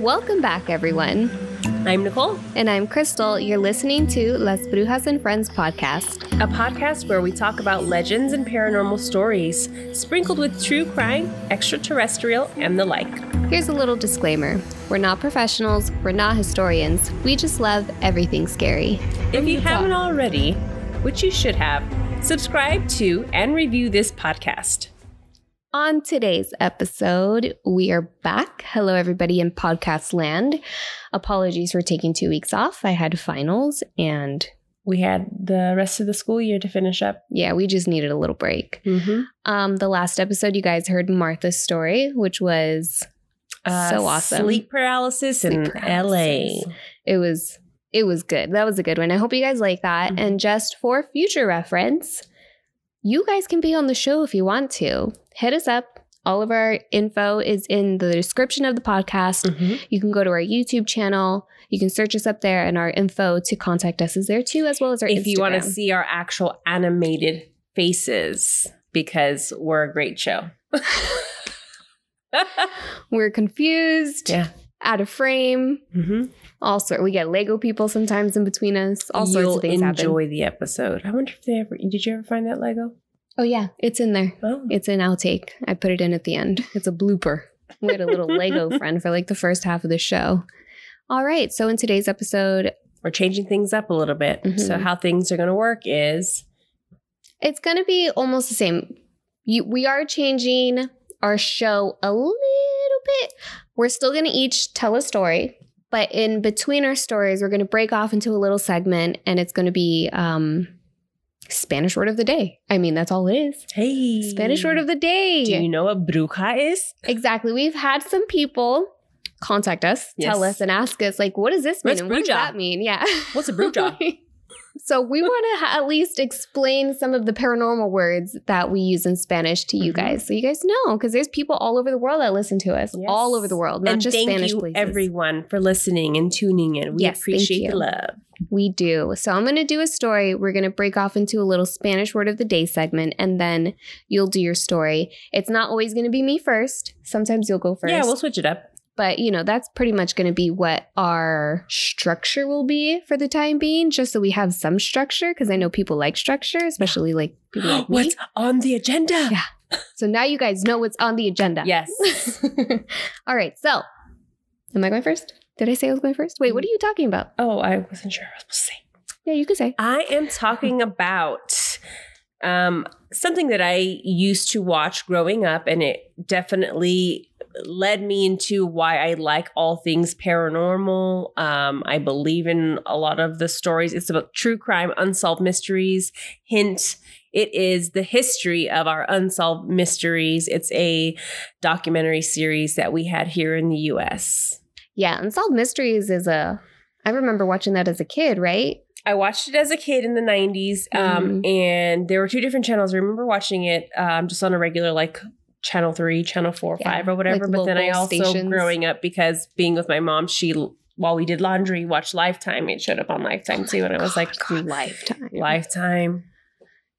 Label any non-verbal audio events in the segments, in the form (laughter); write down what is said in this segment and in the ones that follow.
Welcome back, everyone. I'm Nicole, And I'm Crystal. You're listening to Las Brujas and Friends podcast. a podcast where we talk about legends and paranormal stories, sprinkled with true crime, extraterrestrial, and the like. Here's a little disclaimer we're not professionals, we're not historians. We just love everything scary. If you haven't already, which you should have, subscribe to and review this podcast. On today's episode, we are back. Hello, everybody in podcast land. Apologies for taking two weeks off. I had finals and We had the rest of the school year to finish up. yeah, we just needed a little break. Mm-hmm. Um, the last episode, you guys heard Martha's story, which was so awesome. Sleep paralysis in paralysis. LA. it was it was good. That was a good one. I hope you guys like that. Mhm. And just for future reference, you guys can be on the show if you want to. Hit us up. All of our info is in the description of the podcast. Mm-hmm. You can go to our YouTube channel. You can search us up there, and our info to contact us is there too, as well as our If you want to see our actual animated faces, because we're a great show. (laughs) We're confused, yeah. Out of frame. Mm-hmm. All sort. We get Lego people sometimes in between us. All sorts You'll of things happen. enjoy the episode. I wonder if they ever did you ever find that Lego? Oh yeah, it's in there. Oh, It's an outtake. I put it in at the end. It's a blooper. We had a little (laughs) Lego friend for like the first half of the show. All right. So in today's episode, we're changing things up a little bit. Mhm. So how things are going to work is it's going to be almost the same. You, we are changing our show a little bit. We're still going to each tell a story, but in between our stories, we're going to break off into a little segment and it's going to be um, Spanish word of the day. I mean, that's all it is. hey Spanish word of the day. Do you know what bruja is? Exactly. We've had some people contact us, tell us, and ask us, like, what does this mean? What's and what does that mean? Yeah. What's a bruja? (laughs) so we (laughs) want to ha- at least explain some of the paranormal words that we use in Spanish to you Mhm. guys, so you guys know, because there's people all over the world that listen to us, Yes. all over the world, not and just thank Spanish Thank you places. everyone for listening and tuning in. We Yes, appreciate the love. We do. So I'm going to do a story. We're going to break off into a little Spanish word of the day segment, and then you'll do your story. It's not always going to be me first. Sometimes you'll go first. Yeah, we'll switch it up. But you know that's pretty much going to be what our structure will be for the time being just so we have some structure because i know people like structure especially like people like (gasps) me What's on the agenda? Yeah. so now you guys know what's on the agenda Yes. (laughs) all right so am i going first did i say i was going first wait what are you talking about oh, I wasn't sure I was supposed to say. yeah you can say I am talking (laughs) about um, something that I used to watch growing up, and it definitely led me into why I like all things paranormal. Um, I believe in a lot of the stories. It's about true crime, unsolved mysteries. Hint. It is the history of our unsolved mysteries. It's a documentary series that we had here in the US. yeah unsolved mysteries is a i remember watching that as a kid right I watched it as a kid in the 90s, um, and there were two different channels. I remember watching it um, just on a regular, like, channel three, channel four, Yeah, five, or whatever. like but then I also, stations. growing up, because being with my mom, she, while we did laundry, watched Lifetime. It showed up on Lifetime too. And I was like, God, lifetime Lifetime.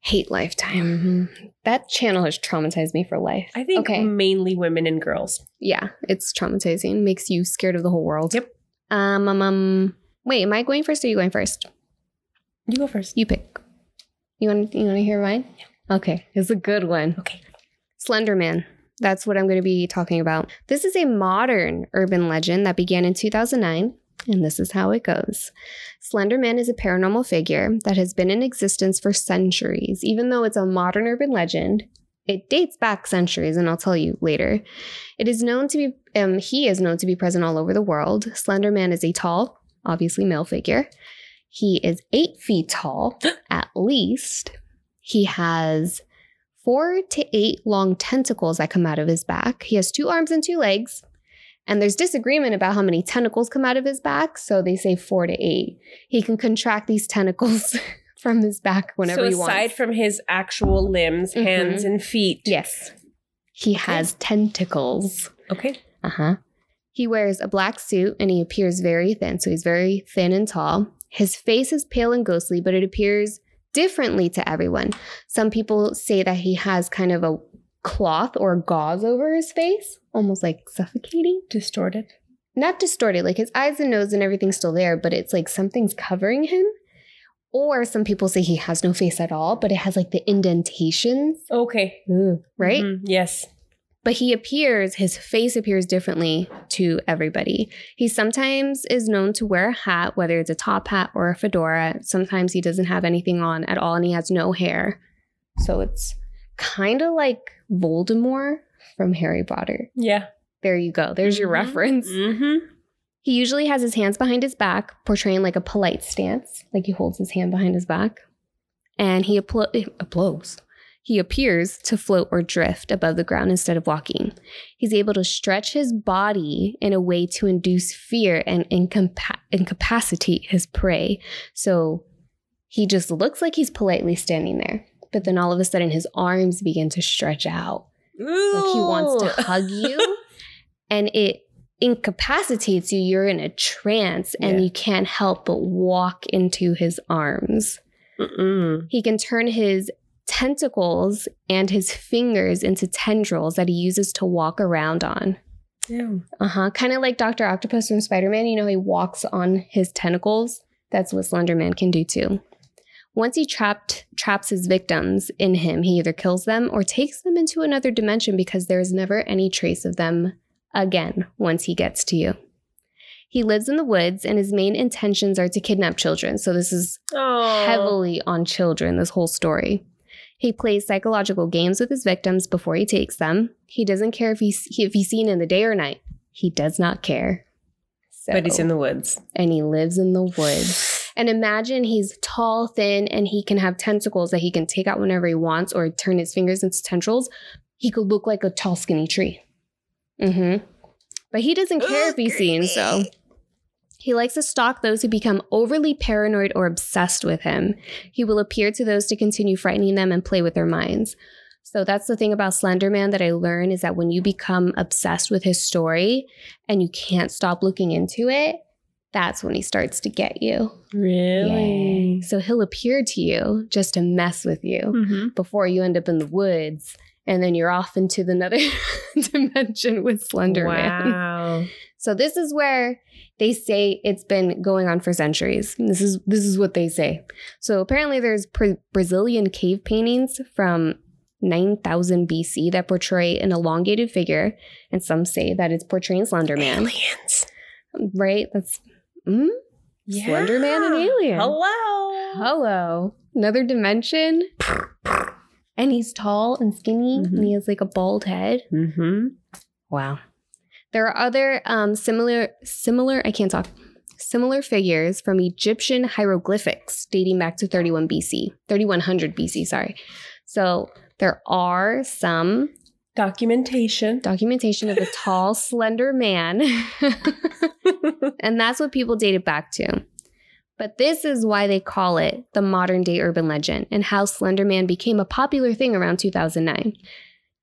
hate lifetime that channel has traumatized me for life I think Okay. mainly women and girls. Yeah, it's traumatizing. Makes you scared of the whole world. Yep. Um, um, um wait, am I going first or are you going first? You go first. You pick. You want you want to hear mine? yeah. Okay, it's a good one. Okay. Slender Man. That's what I'm going to be talking about. This is a modern urban legend that began in 2009, and this is how it goes. Slender Man is a paranormal figure that has been in existence for centuries. Even though it's a modern urban legend, it dates back centuries, and I'll tell you later. It is known to be, um, he is known to be present all over the world. Slender Man is a tall, obviously male figure. He is eight feet tall, (gasps) at least. He has four to eight long tentacles that come out of his back. He has two arms and two legs. And there's disagreement about how many tentacles come out of his back. So they say four to eight. He can contract these tentacles (laughs) from his back whenever so he wants. So, aside from his actual limbs, Mhm. hands, and feet. yes. He has tentacles. Okay. Uh huh. He wears a black suit and he appears very thin. So he's very thin and tall. His face is pale and ghostly, but it appears differently to everyone. Some people say that he has kind of a cloth or gauze over his face, almost like suffocating. Distorted. not distorted, like his eyes and nose and everything's still there, but it's like something's covering him. Or some people say he has no face at all, but it has like the indentations, Okay. right? Mhm. Yes. But he appears, his face appears differently to everybody. He sometimes is known to wear a hat, whether it's a top hat or a fedora. Sometimes he doesn't have anything on at all and he has no hair. So it's kind of like Voldemort from Harry Potter. Yeah. There you go. There's your Mhm. reference. Mm-hmm. He usually has his hands behind his back, portraying like a polite stance, like he holds his hand behind his back. And he applo- applause. He appears to float or drift above the ground instead of walking. He's able to stretch his body in a way to induce fear and incompa- incapacitate his prey. So he just looks like he's politely standing there. But then all of a sudden, his arms begin to stretch out like he wants to hug you (laughs) and it incapacitates you you're in a trance and Yeah. you can't help but walk into his arms Mm-mm. he can turn his tentacles and his fingers into tendrils that he uses to walk around on Ew. uh-huh kind of like dr octopus from spider-man you know he walks on his tentacles that's what slenderman can do too once he trapped traps his victims in him he either kills them or takes them into another dimension because there is never any trace of them again once he gets to you he lives in the woods and his main intentions are to kidnap children so this is Oh. heavily on children this whole story. He plays psychological games with his victims before he takes them. He doesn't care if he's if he's seen in the day or night. He does not care. So, But he's in the woods. and he lives in the woods. And imagine he's tall, thin, and he can have tentacles that he can take out whenever he wants or turn his fingers into tendrils. He could look like a tall, skinny tree. Mm-hmm. But he doesn't care if he's seen, so he likes to stalk those who become overly paranoid or obsessed with him. He will appear to those to continue frightening them and play with their minds. So that's the thing about Slenderman that I learned is that when you become obsessed with his story and you can't stop looking into it, that's when he starts to get you. Really? So he'll appear to you just to mess with you Mm-hmm. before you end up in the woods and then you're off into the another (laughs) dimension with Slenderman. Wow. So this is where they say it's been going on for centuries. This is this is what they say. So apparently there's Bra- Brazilian cave paintings from 9000 BC that portray an elongated figure and some say that it's portraying Slenderman, Aliens. right? That's mm? Slenderman and alien. Hello. Hello. Another dimension. And he's tall and skinny Mhm. and he has like a bald head. Mm-hmm. Wow. There are other um, similar, similar, I can't talk, similar figures from Egyptian hieroglyphics dating back to 31 BC, 3100 BC, sorry. So there are some Documentation. documentation of a tall, (laughs) slender man. (laughs) and that's what people date it back to. But this is why they call it the modern day urban legend and how Slender Man became a popular thing around 2009.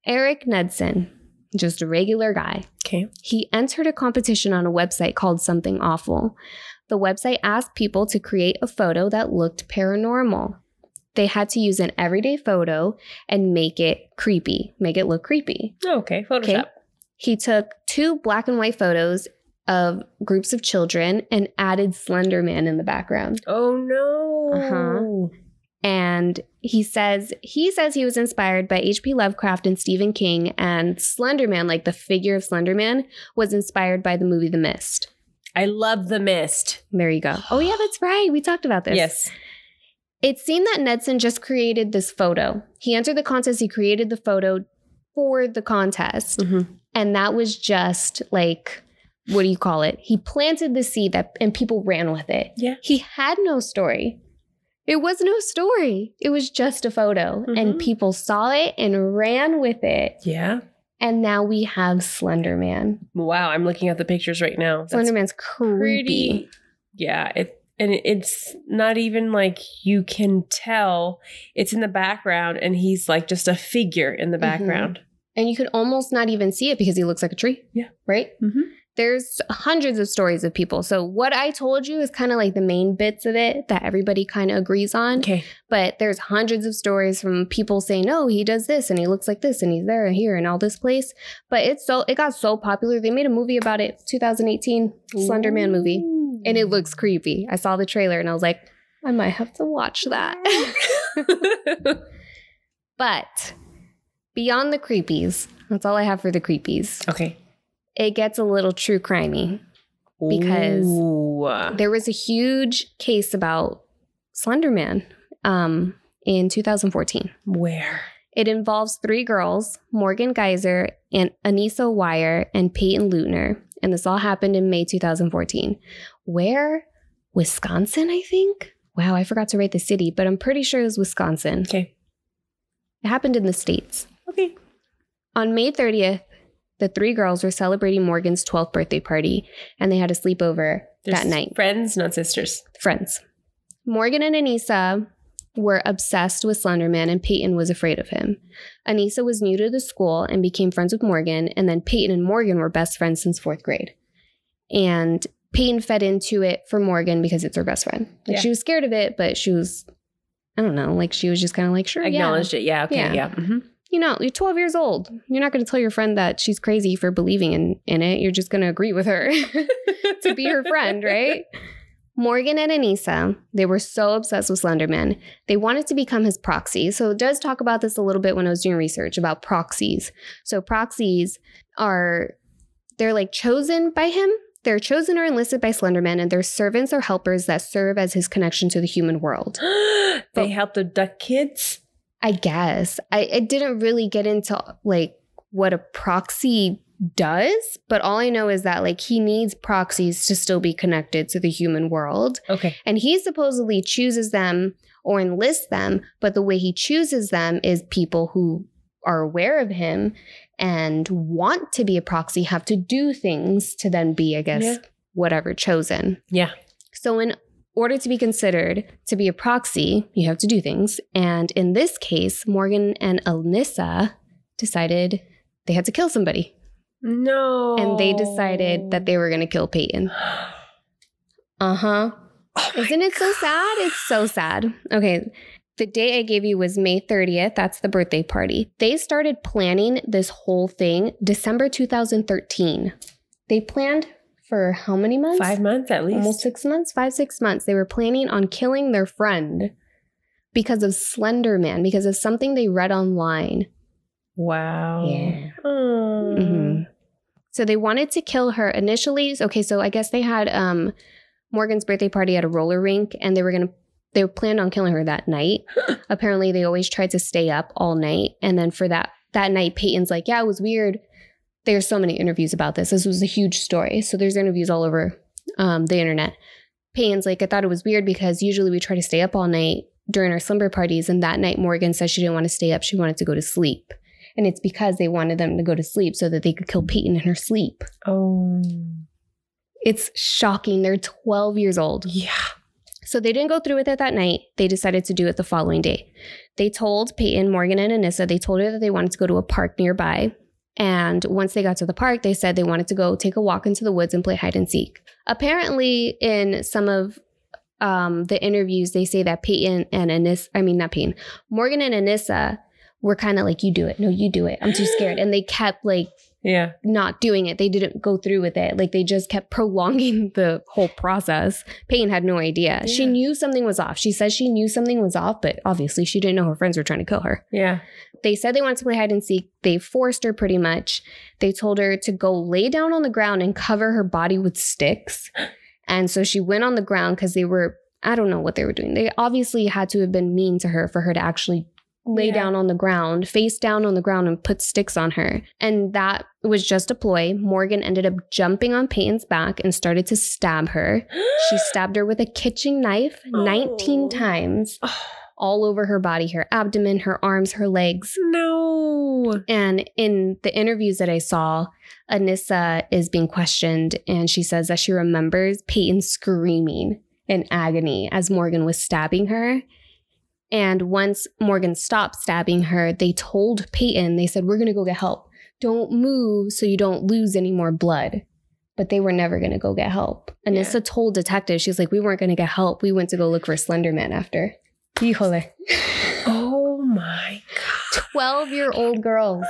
Eric Knudsen, just a regular guy, okay. he entered a competition on a website called Something Awful. The website asked people to create a photo that looked paranormal. They had to use an everyday photo and make it creepy, make it look creepy. Okay. Photoshop. He took two black and white photos of groups of children and added Slender Man in the background. Oh no. Uh-huh. And he says he says he was inspired by H.P. Lovecraft and Stephen King, and Slender Man, like the figure of Slender Man, was inspired by the movie The Mist. I love the mist. There you go. Oh yeah, that's right. We talked about this. Yes. It seemed that Knudsen just created this photo. He entered the contest, he created the photo for the contest. Mm-hmm. And that was just like, what do you call it? He planted the seed that and people ran with it. Yeah. He had no story. It was no story. It was just a photo. And Mhm. people saw it and ran with it. Yeah. And now we have Slender Man. Wow. I'm looking at the pictures right now. Slender Man's creepy. Yeah. It and it's not even like you can tell it's in the background and he's like just a figure in the Mhm. background. And you could almost not even see it because he looks like a tree. Yeah. Right? Mm-hmm. There's hundreds of stories of people. So what I told you is kind of like the main bits of it that everybody kind of agrees on. Okay. But there's hundreds of stories from people saying, "No, he does this and he looks like this and he's there and here and all this place." But it's so it got so popular. They made a movie about it, 2018 Slender Man movie, and it looks creepy. I saw the trailer and I was like, I might have to watch that. (laughs) but beyond the creepies, that's all I have for the creepies. okay. It gets a little true crimey. Because- Ooh. There was a huge case about Slenderman um, in 2014. where? It involves three girls, Morgan Geyser, and Anissa Weier, and Payton Leutner. And this all happened in May 2014. Where? Wisconsin, I think? Wow, I forgot to write the city, but I'm pretty sure it was Wisconsin. Okay. It happened in the States. Okay. On May 30th, the three girls were celebrating Morgan's 12th birthday party, and they had a sleepover that night. Friends, not sisters. Friends. Morgan and Anissa were obsessed with Slenderman, and Payton was afraid of him. Anissa was new to the school and became friends with Morgan, and then Payton and Morgan were best friends since fourth grade. And Payton fed into it for Morgan because it's her best friend. Like Yeah. she was scared of it, but she was, I don't know, like she was just kind of like, sure, yeah. Acknowledged it. Yeah. Okay. Yeah. Yeah. mhm. You know, you're 12 years old. You're not going to tell your friend that she's crazy for believing in, in it. You're just going to agree with her. (laughs) to be her friend, right? Morgan and Anissa, they were so obsessed with Slenderman. They wanted to become his proxy. So it does talk about this a little bit when I was doing research about proxies. So proxies are they're like chosen by him. They're chosen or enlisted by Slenderman, and they're servants or helpers that serve as his connection to the human world. (gasps) they helped the duck kids. I guess. I, I didn't really get into like what a proxy does, but all I know is that like he needs proxies to still be connected to the human world. Okay. And he supposedly chooses them or enlists them, but the way he chooses them is people who are aware of him and want to be a proxy have to do things to then be, I guess, Yeah. whatever chosen. Yeah. So, in order to be considered to be a proxy, you have to do things. And in this case, Morgan and Anissa decided they had to kill somebody. No. And they decided that they were going to kill Payton. (gasps) Uh huh. Oh Isn't it so sad? It's so sad. Okay. The date I gave you was May 30th. That's the birthday party. They started planning this whole thing December 2013. They planned for how many months? Five months at least. almost six months, five, six months. They were planning on killing their friend because of Slender Man, because of something they read online. Wow. Yeah. Oh. Mhm. So they wanted to kill her initially. Okay, so I guess they had um, Morgan's birthday party at a roller rink, and they were gonna they were planned on killing her that night. (gasps) Apparently, they always tried to stay up all night, and then for that that night, Payton's like, "Yeah, it was weird." There's so many interviews about this. This was a huge story. So there's interviews all over um, the internet. Payton's like, I thought it was weird because usually we try to stay up all night during our slumber parties, and that night Morgan said she didn't want to stay up. She wanted to go to sleep. And it's because they wanted them to go to sleep so that they could kill Payton in her sleep. Oh. It's shocking. They're 12 years old. Yeah. So they didn't go through with it that night. They decided to do it the following day. They told Payton, Morgan, and Anissa, they told her that they wanted to go to a park nearby. And once they got to the park, they said they wanted to go take a walk into the woods and play hide and seek. Apparently, in some of um, the interviews, they say that Payton and Anissa, I mean, not Payton, Morgan and Anissa were kind of like, you do it. No, you do it. I'm too scared. And they kept like Yeah. not doing it. They didn't go through with it. Like they just kept (laughs) prolonging the whole process. Payton had no idea. She knew something was off. She says she knew something was off, but obviously she didn't know her friends were trying to kill her. Yeah. They said they wanted to play hide and seek. They forced her pretty much. They told her to go lay down on the ground and cover her body with sticks. (gasps) And so she went on the ground because they were, I don't know what they were doing. They obviously had to have been mean to her for her to actually lay Yeah. down on the ground, face down on the ground, and put sticks on her. And that was just a ploy. Morgan ended up jumping on Payton's back and started to stab her. She (gasps) stabbed her with a kitchen knife 19 Oh. times all over her body, her abdomen, her arms, her legs. no. And in the interviews that I saw, Anissa is being questioned and she says that she remembers Payton screaming in agony as Morgan was stabbing her. And once Morgan stopped stabbing her, they told Payton, they said, We're going to go get help. Don't move so you don't lose any more blood. but they were never going to go get help. Anissa Yeah. told detectives, she's like, we weren't going to get help. We went to go look for Slender Man after. Híjole. Oh my god. 12 year old girls.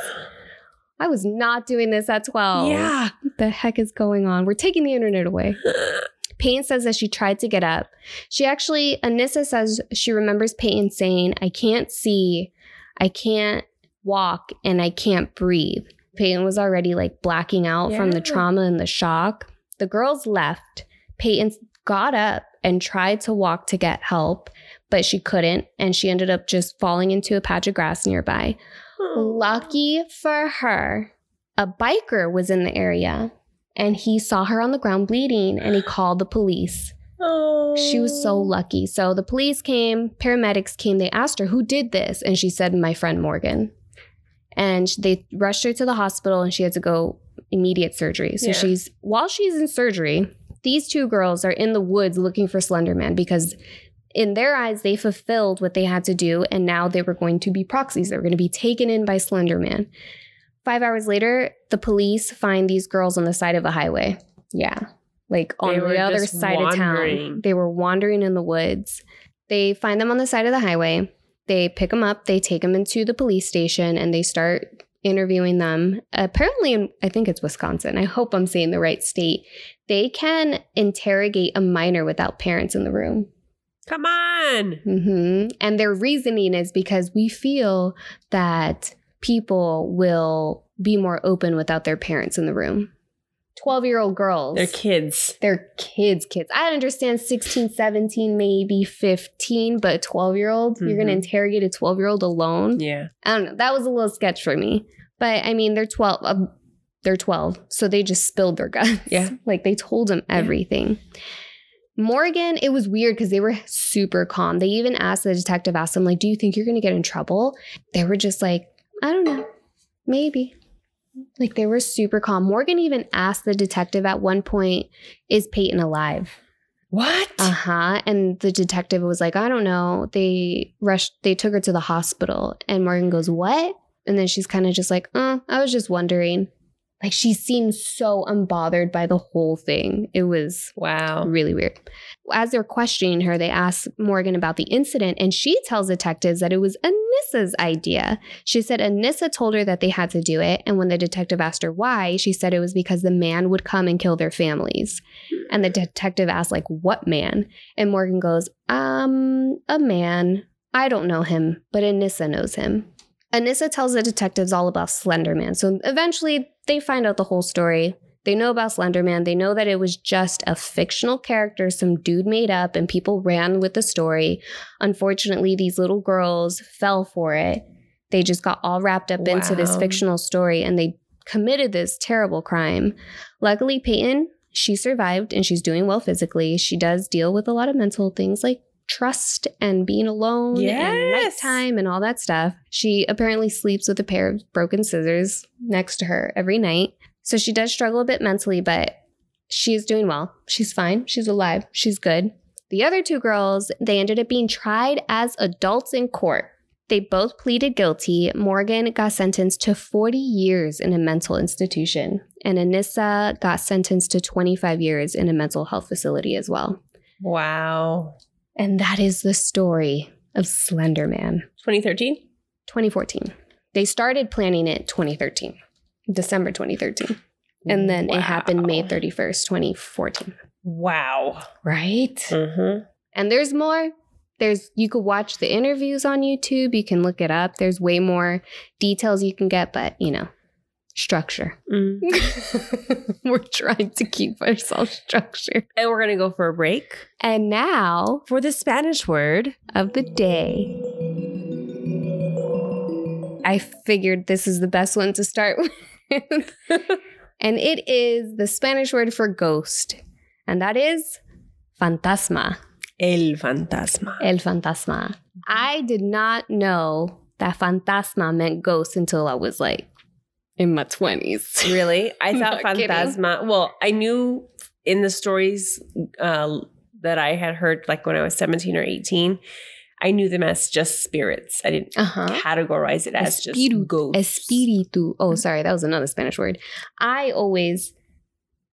I was not doing this at 12. Yeah. What the heck is going on? We're taking the internet away. (laughs) Payton says that she tried to get up. She actually, Anissa says she remembers Payton saying, I can't see, I can't walk, and I can't breathe. Payton was already like blacking out from the trauma and the shock. The girls left. Payton got up and tried to walk to get help, but she couldn't, and she ended up just falling into a patch of grass nearby. Lucky for her, a biker was in the area and he saw her on the ground bleeding and he (sighs) called the police. Oh. She was so oh. lucky. So the police came, paramedics came, they asked her, Who did this? And she said, My friend Morgan. And they rushed her to the hospital and she had to go immediate surgery. So Yeah. she's, while she's in surgery, these two girls are in the woods looking for Slender Man because in their eyes, they fulfilled what they had to do, and now they were going to be proxies. They were going to be taken in by Slender Man. Five hours later, the police find these girls on the side of a highway. Yeah. Like on They the other side of town. They were wandering in the woods. They find them on the side of the highway. They pick them up, they take them into the police station, and they start interviewing them. Apparently, in, I think it's Wisconsin. I hope I'm saying the right state. They can interrogate a minor without parents in the room. Come on. hmm And their reasoning is because we feel that people will be more open without their parents in the room. 12 year old girls. They're kids. They're kids, kids. I understand 16, 17, maybe 15, but 12 year old, you're going to interrogate a 12 year old alone. Yeah. I don't know. That was a little sketch for me. But I mean, they're 12. Uh, they're 12. So they just spilled their guts. Yeah. (laughs) Like they told him Yeah. everything. Morgan, it was weird because they were super calm. They even asked the detective, asked them, like, do you think you're going to get in trouble? They were just like, I don't know. Maybe. Like they were super calm. Morgan even asked the detective at one point, is Payton alive? What? Uh huh. And the detective was like, I don't know. They rushed, they took her to the hospital. And Morgan goes, What? And then she's kind of just like, Oh, I was just wondering. Like she seemed so unbothered by the whole thing. It was wow. really weird. As they're questioning her, they ask Morgan about the incident, and she tells detectives that it was Anissa's idea. She said Anissa told her that they had to do it, and when the detective asked her why, she said it was because the man would come and kill their families. And the detective asked, like, what man? And Morgan goes, um, a man. I don't know him, but Anissa knows him. Anissa tells the detectives all about Slenderman. So eventually they find out the whole story. They know about Slenderman. They know that it was just a fictional character some dude made up and people ran with the story. Unfortunately, these little girls fell for it. They just got all wrapped up into this fictional story and they committed this terrible crime. Luckily, Payton, she survived and she's doing well physically. She does deal with a lot of mental things like trust and being alone and Yes. nighttime and all that stuff. She apparently sleeps with a pair of broken scissors next to her every night. So she does struggle a bit mentally, but she is doing well. She's fine. She's alive. She's good. The other two girls, they ended up being tried as adults in court. They both pleaded guilty. Morgan got sentenced to 40 years in a mental institution, and Anissa got sentenced to 25 years in a mental health facility as well. Wow. And that is the story of Slender Man. 2013? 2014. They started planning it 2013, December 2013. And then it happened May 31st, 2014. Wow. Right? Mm-hmm. And there's more. There's you could watch the interviews on YouTube, you can look it up. There's way more details you can get, but you know, structure. (laughs) Mm. We're trying to keep ourselves structured. And we're going to go for a break And now for the Spanish word. of the day. I figured this is the best one to start (laughs) with. and it is the Spanish word for ghost, and that is fantasma. El fantasma. El fantasma. I did not know that fantasma meant ghost until I was like in my 20s. Really? (laughs) I thought Not kidding. Fantasma. Well, I knew in the stories uh, that I had heard, like when I was 17 or 18, I knew them as just spirits. I didn't Uh huh. categorize it as Espíritu. just ghosts. Espíritu. Oh, sorry, that was another Spanish word. I always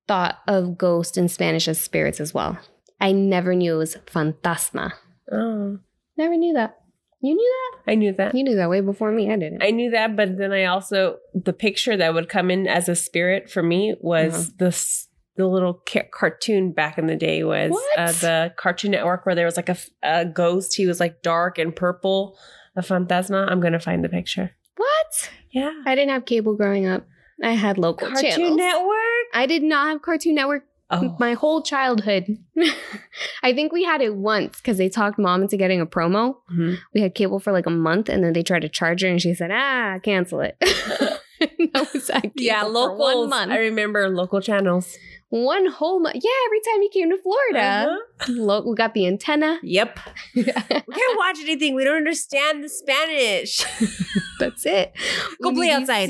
thought of ghost in Spanish as spirits as well. I never knew it was fantasma. Oh, Never knew that. You knew that? I knew that. You knew that way before me. I didn't. I knew that, but then I also the picture that would come in as a spirit for me was Uh-huh. the the little ca- cartoon back in the day was uh, the Cartoon Network where there was like a ghost. He was like dark and purple, a phantasma. I'm gonna find the picture. what? Yeah, I didn't have cable growing up. I had local Cartoon channels. Network. I did not have Cartoon Network Oh, my whole childhood. (laughs) I think we had it once because they talked mom into getting a promo. Mhm. We had cable for like a month and then they tried to charge her and she said, ah, cancel it. (laughs) (laughs) that yeah, local. one month. I remember local channels. one whole month. Yeah, every time you came to Florida, Uh-huh. lo- we got the antenna. Yep. (laughs) We can't watch anything. We don't understand the Spanish. (laughs) That's it. Go play outside.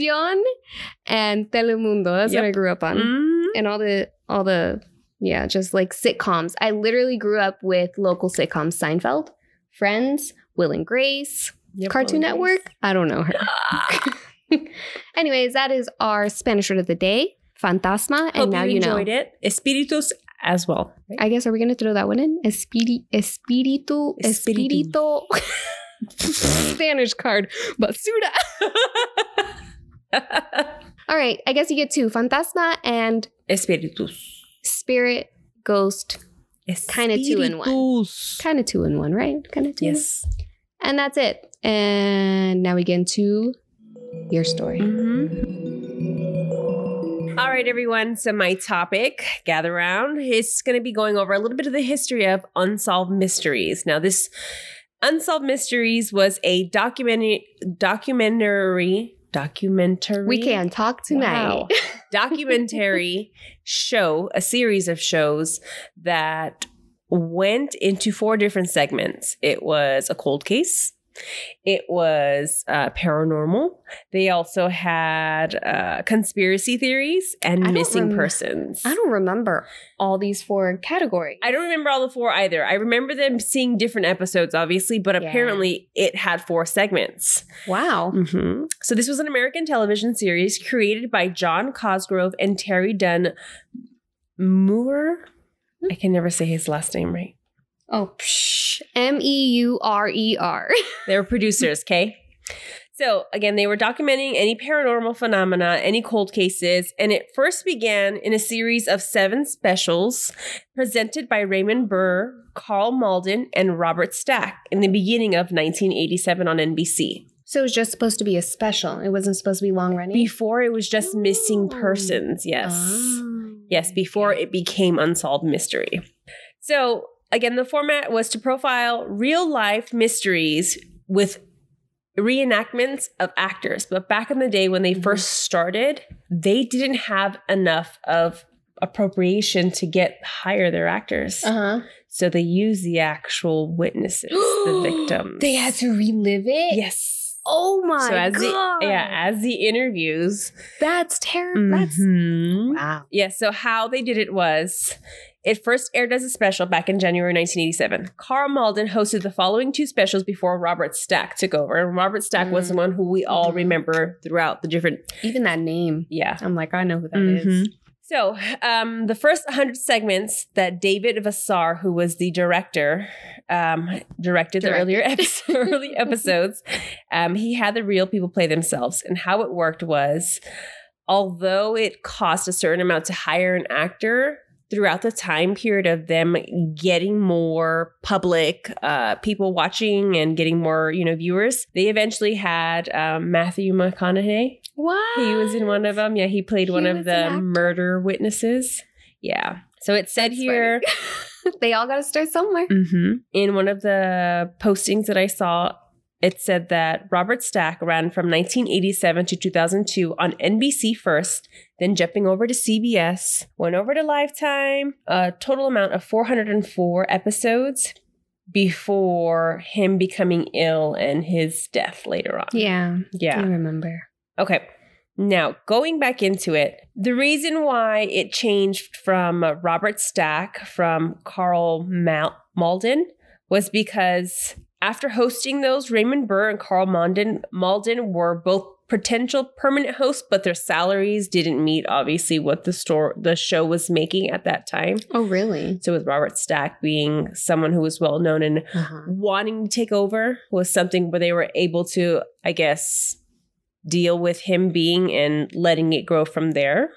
And Telemundo. That's Yep. what I grew up on. Mm. And all the all the yeah, just like sitcoms. I literally grew up with local sitcoms: Seinfeld, Friends, Will and Grace, Yep, Cartoon and Grace. Network. I don't know her. (laughs) Anyways, that is our Spanish word of the day, fantasma. And Hope now you you know. enjoyed it. Espíritus as well. right? I guess are we gonna throw that one in? Espiri- espiritu, Espiritu. espiritu. (laughs) Spanish card, basura. (laughs) All right, I guess you get two: fantasma and Espíritus. spirit, ghost. Kinda two in one. Kind of two in one, right? Kind of two. in one. Yes. And that's it. And now we get into your story. Mm-hmm. All right, everyone. So, my topic, gather around, is going to be going over a little bit of the history of Unsolved Mysteries. Now, this Unsolved Mysteries was a documentary, documentary, documentary. We can talk tonight. Wow. (laughs) documentary show, a series of shows that went into four different segments. It was a cold case. It was uh, paranormal. They also had uh, conspiracy theories and missing rem- persons. I don't remember all these four categories. I don't remember all the four either. I remember them seeing different episodes, obviously, but Yeah. apparently it had four segments. wow. hmm So this was an American television series created by John Cosgrove and Terry Dunn Moore. I can never say his last name right. Oh, psh. M E U R E R. (laughs) They were producers, okay? So again, they were documenting any paranormal phenomena, any cold cases, and it first began in a series of seven specials presented by Raymond Burr, Karl Malden, and Robert Stack in the beginning of 1987 on NBC. So it was just supposed to be a special. It wasn't supposed to be long running. Before it was just missing Oh. persons, yes. Oh. Yes, before it became Unsolved Mystery. So, again, the format was to profile real life mysteries with reenactments of actors. But back in the day when they Mhm. first started, they didn't have enough of appropriation to get hire their actors. Uh huh. So they use the actual witnesses, the (gasps) victims. They had to relive it. Yes. Oh my so as god. the yeah, as the interviews. that's terrible. That's Mhm. wow. Yeah, so how they did it was it first aired as a special back in January 1987. Karl Malden hosted the following two specials before Robert Stack took over. And Robert Stack was the one who we all Mhm. remember throughout the different, Even that name. yeah. I'm like, I know who that is. Mhm. So, um, the first 100 segments that David Vassar, who was the director, um, directed the earlier episode, (laughs) early episodes, um, he had the real people play themselves. And how it worked was, although it cost a certain amount to hire an actor, throughout the time period of them getting more public uh, people watching and getting more you know viewers they eventually had um, matthew mcconaughey What? he was in one of them. Yeah, he played He one of the murder witnesses. Yeah. So it said That's here (laughs) they all got to start somewhere. mhm, in one of the postings that I saw, it said that Robert Stack ran from 1987 to 2002 on NBC first, then jumping over to CBS, went over to Lifetime, a total amount of 404 episodes before him becoming ill and his death later on. Yeah, Yeah. I remember. Okay. Now, going back into it, the reason why it changed from uh, Robert Stack from Karl Mal- Malden was because after hosting those, Raymond Burr and Karl Malden, Malden were both potential permanent hosts, but their salaries didn't meet obviously what the store the show was making at that time. Oh, really? So with Robert Stack being someone who was well known and Uh-huh. wanting to take over was something where they were able to, I guess, deal with him being and letting it grow from there.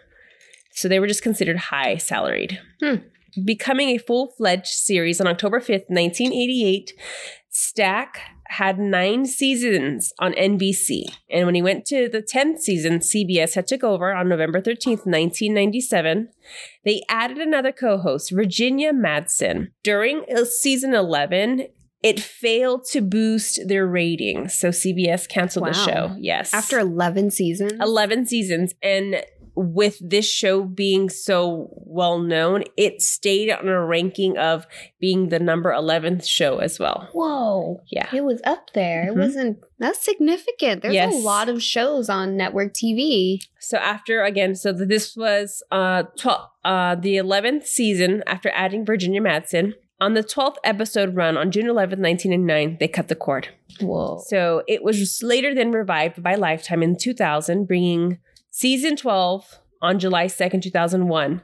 So they were just considered high salaried. Hmm. Becoming a full fledged series on October 5th, 1988, Stack had nine seasons on NBC. And when he went to the 10th season, CBS had took over on November 13th, 1997. They added another co-host, Virginia Madsen. During season 11, it failed to boost their ratings. So CBS canceled the show. Yes. After 11 seasons? 11 seasons and with this show being so well known, it stayed on a ranking of being the number 11th show as well. Whoa. Yeah. It was up there. It Mhm. wasn't, that's significant. There's Yes. a lot of shows on network TV. So after again, so this was uh, 12, uh the 11th season after adding Virginia Madsen. On the 12th episode run on June 11th, 1999, they cut the cord. Whoa. So it was later then revived by Lifetime in 2000, bringing season 12 on July 2nd, 2001.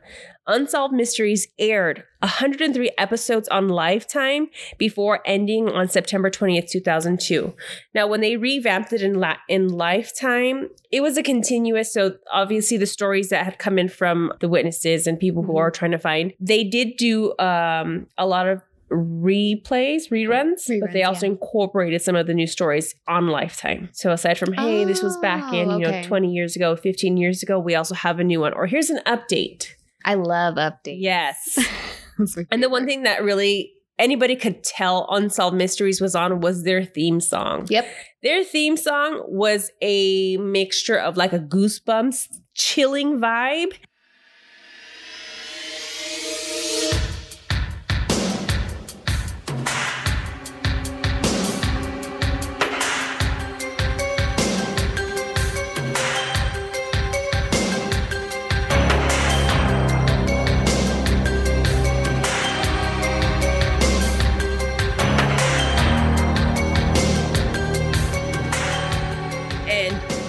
Unsolved Mysteries aired 103 episodes on Lifetime before ending on September 20th, 2002. Now, when they revamped it in, la- in Lifetime, it was a continuous. So, obviously, the stories that had come in from the witnesses and people who Mhm. are trying to find, they did do um, a lot of replays, reruns, but they also yeah. incorporated some of the new stories on Lifetime. So aside from, hey, this was back in, Oh, you know, 20 years ago, 15 years ago, we also have a new one. Or here's an update. I love updates. Yes. (laughs) And the one thing that really anybody could tell Unsolved Mysteries was on was their theme song. Yep. Their theme song was a mixture of like a goosebumps chilling vibe.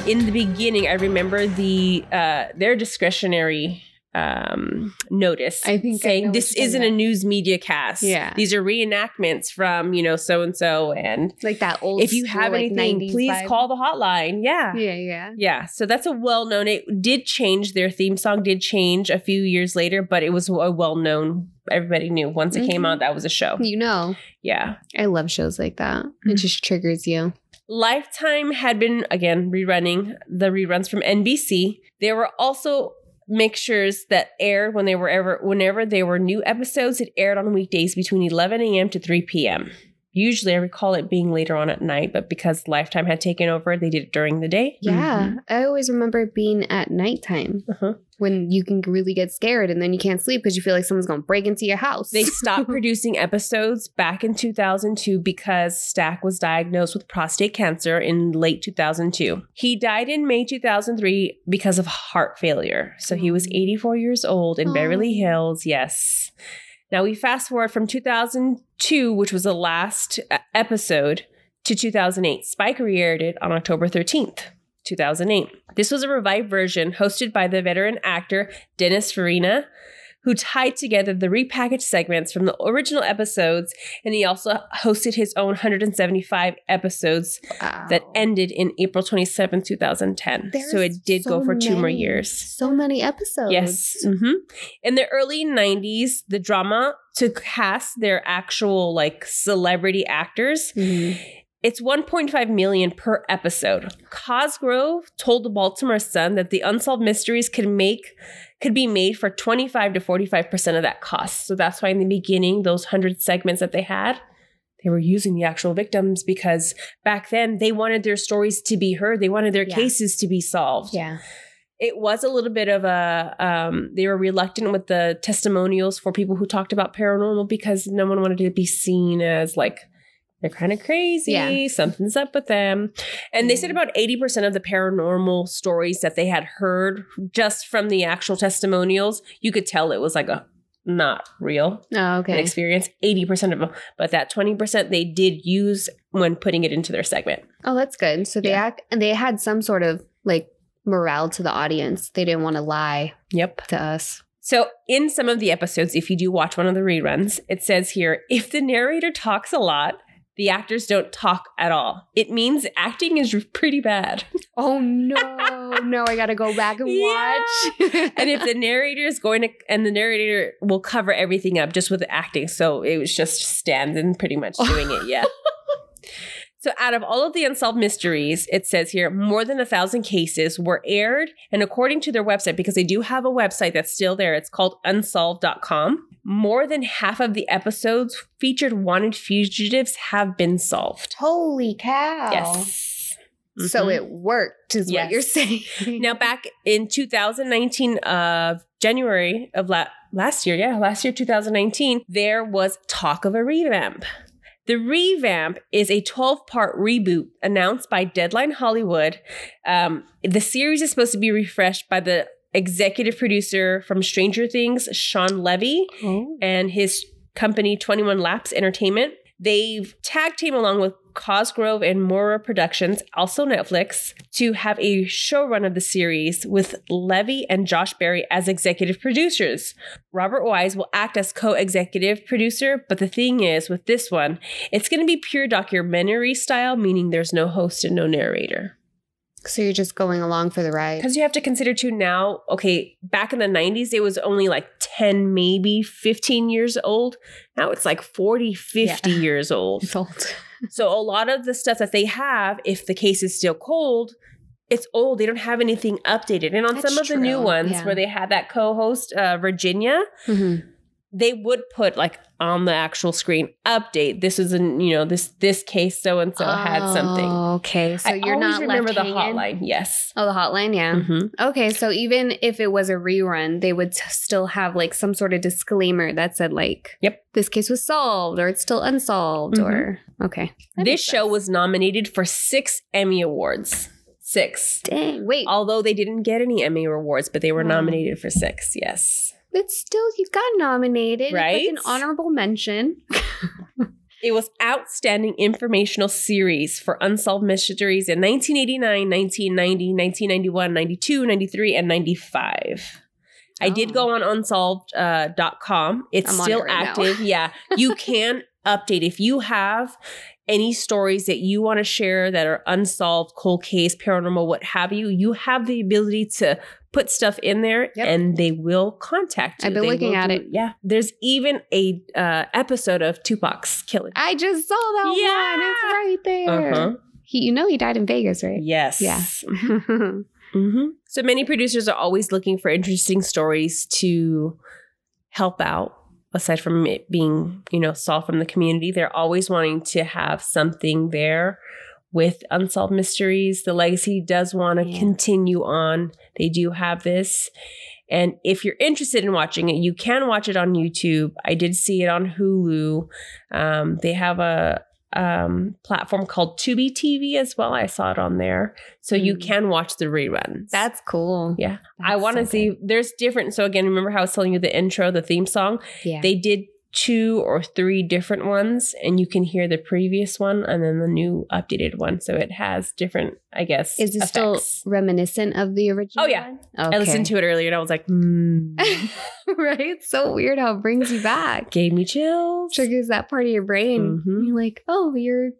In the beginning, I remember the uh, their discretionary um, notice I think saying what this isn't a news media cast. Yeah. these are reenactments from you know so and so, and Like that old if you school, have anything, 90s please vibe. call the hotline. Yeah. Yeah, yeah. Yeah, so that's a well known. It did change. Their theme song did change a few years later, but it was a well known. Everybody knew once it came Mhm. out that was a show. You know, Yeah. I love shows like that. Mhm. It just triggers you. Lifetime had been again rerunning the reruns from NBC. There were also mixtures that aired when they were ever whenever there were new episodes. It aired on weekdays between 11 a.m. to 3 p.m. Usually, I recall it being later on at night, but because Lifetime had taken over, they did it during the day. Yeah. I always remember it being at nighttime Uh-huh. when you can really get scared and then you can't sleep because you feel like someone's going to break into your house. They stopped (laughs) producing episodes back in 2002 because Stack was diagnosed with prostate cancer in late 2002. He died in May 2003 because of heart failure. So he was Oh. 84 years old in Beverly. Hills. Yes. Now we fast forward from 2002, which was the last uh, episode, to 2008. Spike re aired it on October 13th. 2008. This was a revived version hosted by the veteran actor Dennis Farina, who tied together the repackaged segments from the original episodes, and he also hosted his own 175 episodes Wow. that ended in April 27, 2010. so it did go so for two more years. So many episodes. Yes. hmm In the early 90s, the drama to cast their actual like celebrity actors Mhm. It's 1.5 million per episode. Cosgrove told the Baltimore Sun that the unsolved mysteries could make could be made for 25 to 45% of that cost. So that's why in the beginning those 100 segments that they had they were using the actual victims because back then they wanted their stories to be heard. They wanted their Yeah. cases to be solved Yeah. it was a little bit of a um, they were reluctant with the testimonials for people who talked about paranormal because no one wanted to be seen as like they're kind of crazy Yeah. something's up with them and they said Mhm. about 80% of the paranormal stories that they had heard just from the actual testimonials you could tell it was like a not real Oh, okay. experience 80% of them but that 20% they did use when putting it into their segment. Oh, that's good. So they Yeah. act and they had some sort of like morale to the audience. They didn't want to lie Yep. to us. So, in some of the episodes, if you do watch one of the reruns, it says here if the narrator talks a lot, the actors don't talk at all. It means acting is pretty bad. (laughs) Oh no, no, I gotta go back and Yeah. watch. (laughs) and if the narrator is going to, and the narrator will cover everything up just with acting. So it was just standing pretty much doing it. Yeah. (laughs) So, out of all of the unsolved mysteries, it says here more than a thousand cases were aired. And according to their website, because they do have a website that's still there, it's called unsolved.com. More than half of the episodes featured wanted fugitives have been solved. Holy cow. Yes. So Mhm. it worked, is Yes. what you're saying. Now, (laughs) back in 2019, of January of la- last year, yeah, last year, 2019, there was talk of a revamp. The revamp is a 12 part reboot announced by Deadline Hollywood. Um, the series is supposed to be refreshed by the executive producer from Stranger Things, Shawn Levy Oh. and his company 21 Laps Entertainment. They've tag team along with Cosgrove and Meurer Productions, also Netflix, to have a showrun of the series with Levy and Josh Barry as executive producers. Robert Wise will act as co-executive producer, but the thing is with this one, it's going to be pure documentary style, meaning there's no host and no narrator. So you're just going along for the ride. Because you have to consider too now, okay, back in the 90s, it was only like 10, maybe 15 years old. Now it's like 40, 50 Yeah. years old. It's (laughs) old. So a lot of the stuff that they have, if the case is still cold, it's old. They don't have anything updated. And on That's some of the new ones yeah. where they had that co-host, uh, Virginia, Mhm. They would put like on the actual screen update. This is an you know this this case so and so had something. Oh, Okay, so I you're not remember the hanging? hotline. Yes. Oh, the hotline, yeah. Mhm. Okay, so even if it was a rerun, they would t- still have like some sort of disclaimer that said like, Yep. this case was solved or it's still unsolved or okay." That This show sense. was nominated for six Emmy Awards. Six. dang. Wait, Although they didn't get any Emmy awards, but they were Oh. nominated for six. Yes. It's still you got nominated, Right? an honorable mention. (laughs) It was Outstanding Informational Series for Unsolved Mysteries in 1989, 1990, 1991, 92, 93, and 95. I did Oh. go on unsolved.com. Uh, com. it's I'm still it right active. yeah. (laughs) You can update if you have any stories that you want to share that are unsolved, cold case, paranormal, what have you. You have the ability to put stuff in there Yep. and they will contact you. I've been They looking at do- it. Yeah. There's even a uh, episode of Tupac's killing. I just saw that one. Yeah. It's right there. Uh-huh. He, you know, he died in Vegas, right? Yes. Yeah. (laughs) hmm So many producers are always looking for interesting stories to help out. Aside from it being, you know, solved from the community, they're always wanting to have something there with unsolved mysteries. The legacy does want to Yeah. continue on. They do have this. And if you're interested in watching it, you can watch it on YouTube. I did see it on Hulu. Um, they have a um, platform called Tubi TV as well. I saw it on there. So you Mm. can watch the reruns. That's cool. Yeah. I want to so see, there's different. So again, remember how I was telling you the intro, the theme song? Yeah. They did two or three different ones, and you can hear the previous one and then the new updated one. So it has different, I guess. Is it still reminiscent of the original? Oh, yeah. one? I listened to it earlier and I was like, (laughs) hmm. right? So weird how it brings you back. gave me chills. Triggers that part of your brain. Mhm. You're like, oh, you're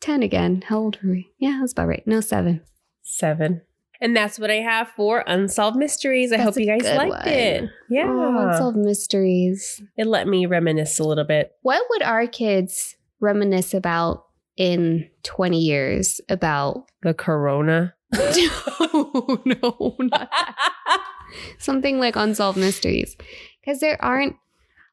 10 again. How old are we? Yeah, that's about right. No, seven. Seven. And that's what I have for Unsolved Mysteries. I That's hope you guys liked one. it. Yeah. Oh, unsolved mysteries. it let me reminisce a little bit. What would our kids reminisce about in 20 years about? The corona. (laughs) no, no. (laughs) Something like unsolved mysteries. Because there aren't,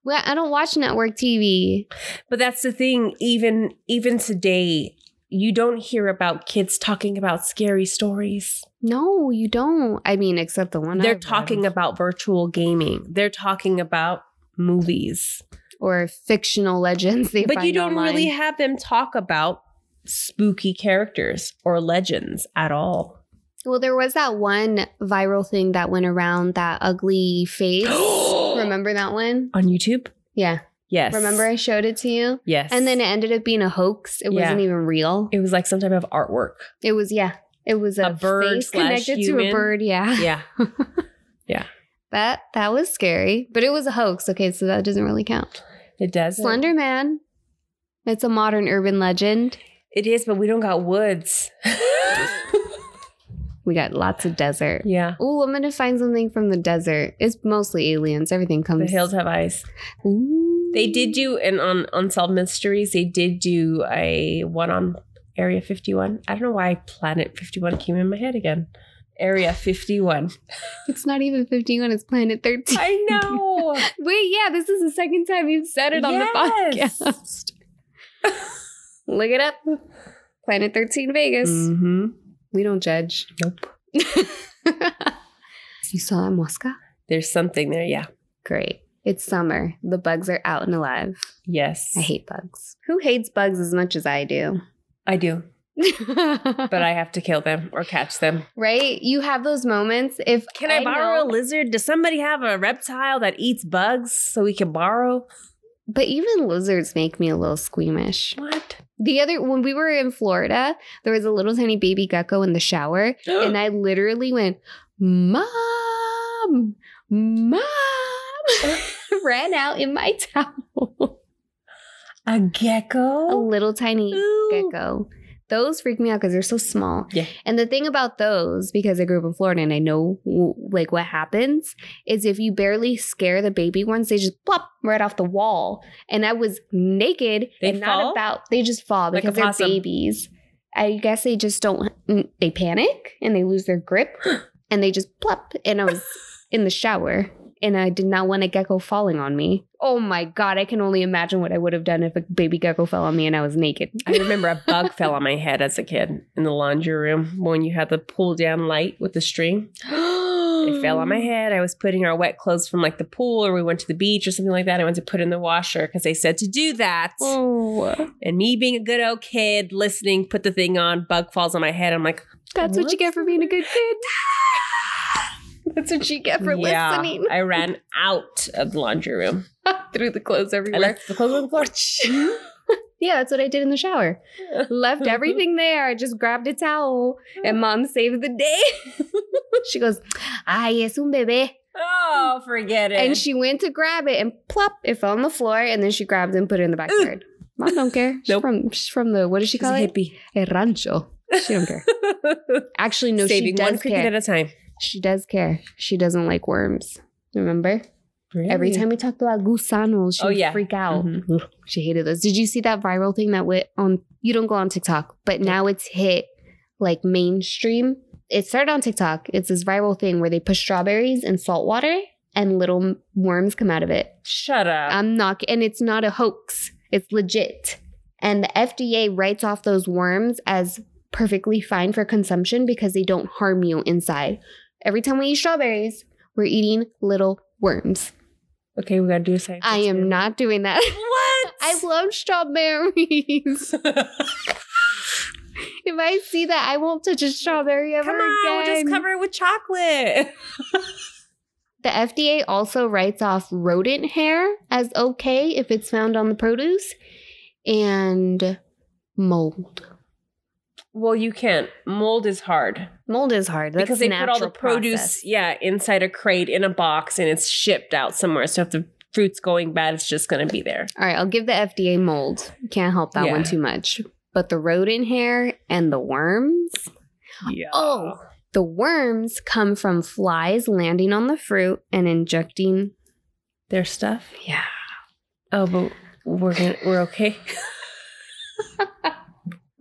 well, I don't watch network TV. But that's the thing, even even today, you don't hear about kids talking about scary stories. No, you don't. I mean, except the one They're I've read. talking about virtual gaming. They're talking about movies. or fictional legends they but you don't online. really have them talk about spooky characters or legends at all. Well, there was that one viral thing that went around that ugly (gasps) face. Remember that one? On YouTube? Yeah. Yes. Remember I showed it to you? Yes. And then it ended up being a hoax. It Yeah. wasn't even real. it was like some type of artwork. It was yeah. It was a, A bird connected to a human? bird. Yeah. (laughs) Yeah. That that was scary, but it was a hoax. Okay, so that doesn't really count. It does. Slender Man. It's a modern urban legend. It is, but we don't got woods. (laughs) We got lots of desert. yeah. Oh, I'm gonna find something from the desert. It's mostly aliens. Everything comes. The hills have eyes. Ooh. They did do and on Unsolved Mysteries, they did do a one on Area 51. I don't know why Planet 51 came in my head again. Area 51. (laughs) It's not even 51. It's Planet 13. I know. (laughs) Wait, yeah, this is the second time you've said it on Yes. the podcast. (laughs) Look it up. Planet 13 Vegas. mm-hmm. We don't judge. Nope. you saw that mosca? There's something there. Yeah. Great. It's summer. The bugs are out and alive. Yes. I hate bugs. Who hates bugs as much as I do? I do. (laughs) But I have to kill them or catch them. right? You have those moments. If Can I, borrow know- a lizard? Does somebody have a reptile that eats bugs so we can borrow? But even lizards make me a little squeamish. What? The other when we were in Florida, there was a little tiny baby gecko in the shower, (gasps) and I literally went, "Mom, mom!" (laughs) ran out in my towel. a gecko? a little tiny Ooh. gecko. Those freak me out because they're so small. Yeah. And the thing about those, because I grew up in Florida and I know w- like what happens, is if you barely scare the baby ones, they just plop right off the wall. And I was naked They and fall? not about. They just fall Like because they're possum. babies. I guess they just don't. They panic and they lose their grip, (gasps) and they just plop. And I was in the shower. And I did not want a gecko falling on me. Oh my God, I can only imagine what I would have done if a baby gecko fell on me and I was naked. (laughs) I remember a bug (laughs) fell on my head as a kid in the laundry room when you had the pull down light with the string. (gasps) It fell on my head. I was putting our wet clothes from like the pool or we went to the beach or something like that. I went to put in the washer because they said to do that. Oh, And me being a good old kid, listening, put the thing on, bug falls on my head. I'm like, that's what you get for being a good kid. (laughs) That's what you get for yeah. listening. I ran out of the laundry room. (laughs) Threw the clothes I everywhere. left the clothes on the floor. (laughs) yeah, that's what I did in the shower. (laughs) Left everything there. I just grabbed a towel and (gasps) mom saved the day. she goes, Ay, es un bebé. oh, forget it. And she went to grab it and plop, it fell on the floor. And then she grabbed it and put it in the backyard. Mom don't care. She's, Nope. from, she's from the, what does she call it? hippie. A rancho. She don't care. Actually, no, she Saving one does cricket care. at a time. She does care. She doesn't like worms. Remember? Every time we talked about gusanos, she Oh, would yeah. freak out. Mhm. She hated those. Did you see that viral thing that went on? You don't go on TikTok, but now it's hit like mainstream. It started on TikTok. It's this viral thing where they put strawberries in salt water and little worms come out of it. Shut up. I'm not, and it's not a hoax. It's legit. And the FDA writes off those worms as perfectly fine for consumption because they don't harm you inside. Every time we eat strawberries, we're eating little worms. okay, we gotta do a science. I am not doing that. (laughs) What? I love strawberries. (laughs) if I see that, I won't touch a strawberry ever Come on, we'll just cover it with chocolate. (laughs) the FDA also writes off rodent hair as okay if it's found on the produce and mold. Well, you can't. Mold is hard Mold is hard. That's because they put all the produce, process. yeah, inside a crate in a box, and it's shipped out somewhere. So if the fruit's going bad, it's just gonna be there. All right, I'll give the FDA mold. Can't help that Yeah. one too much. But the rodent hair and the worms, Yeah. Oh. the worms come from flies landing on the fruit and injecting. their stuff. Yeah. Oh, but we're gonna we're okay. (laughs)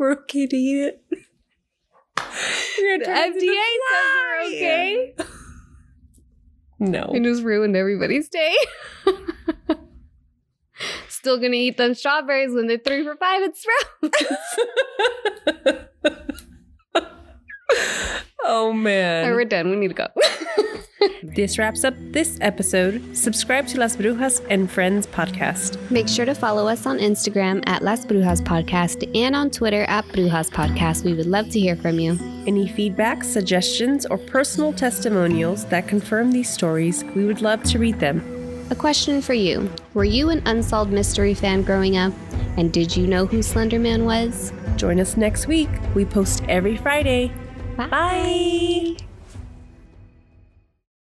we're okay to eat it. We're The gonna turn it into FDA says they're okay. No. It just ruined everybody's day. Still gonna eat them strawberries when they're three for five at Sprouts. (laughs) oh man. right, we're done. We need to go. (laughs) This wraps up this episode. Subscribe to Las Brujas and Friends podcast. Make sure to follow us on Instagram at Las Brujas Podcast and on Twitter at Brujas Podcast. We would love to hear from you. Any feedback, suggestions, or personal testimonials that confirm these stories, we would love to read them. A question for you Were you an unsolved mystery fan growing up? And did you know who Slenderman was? Join us next week. We post every Friday. Bye. Bye.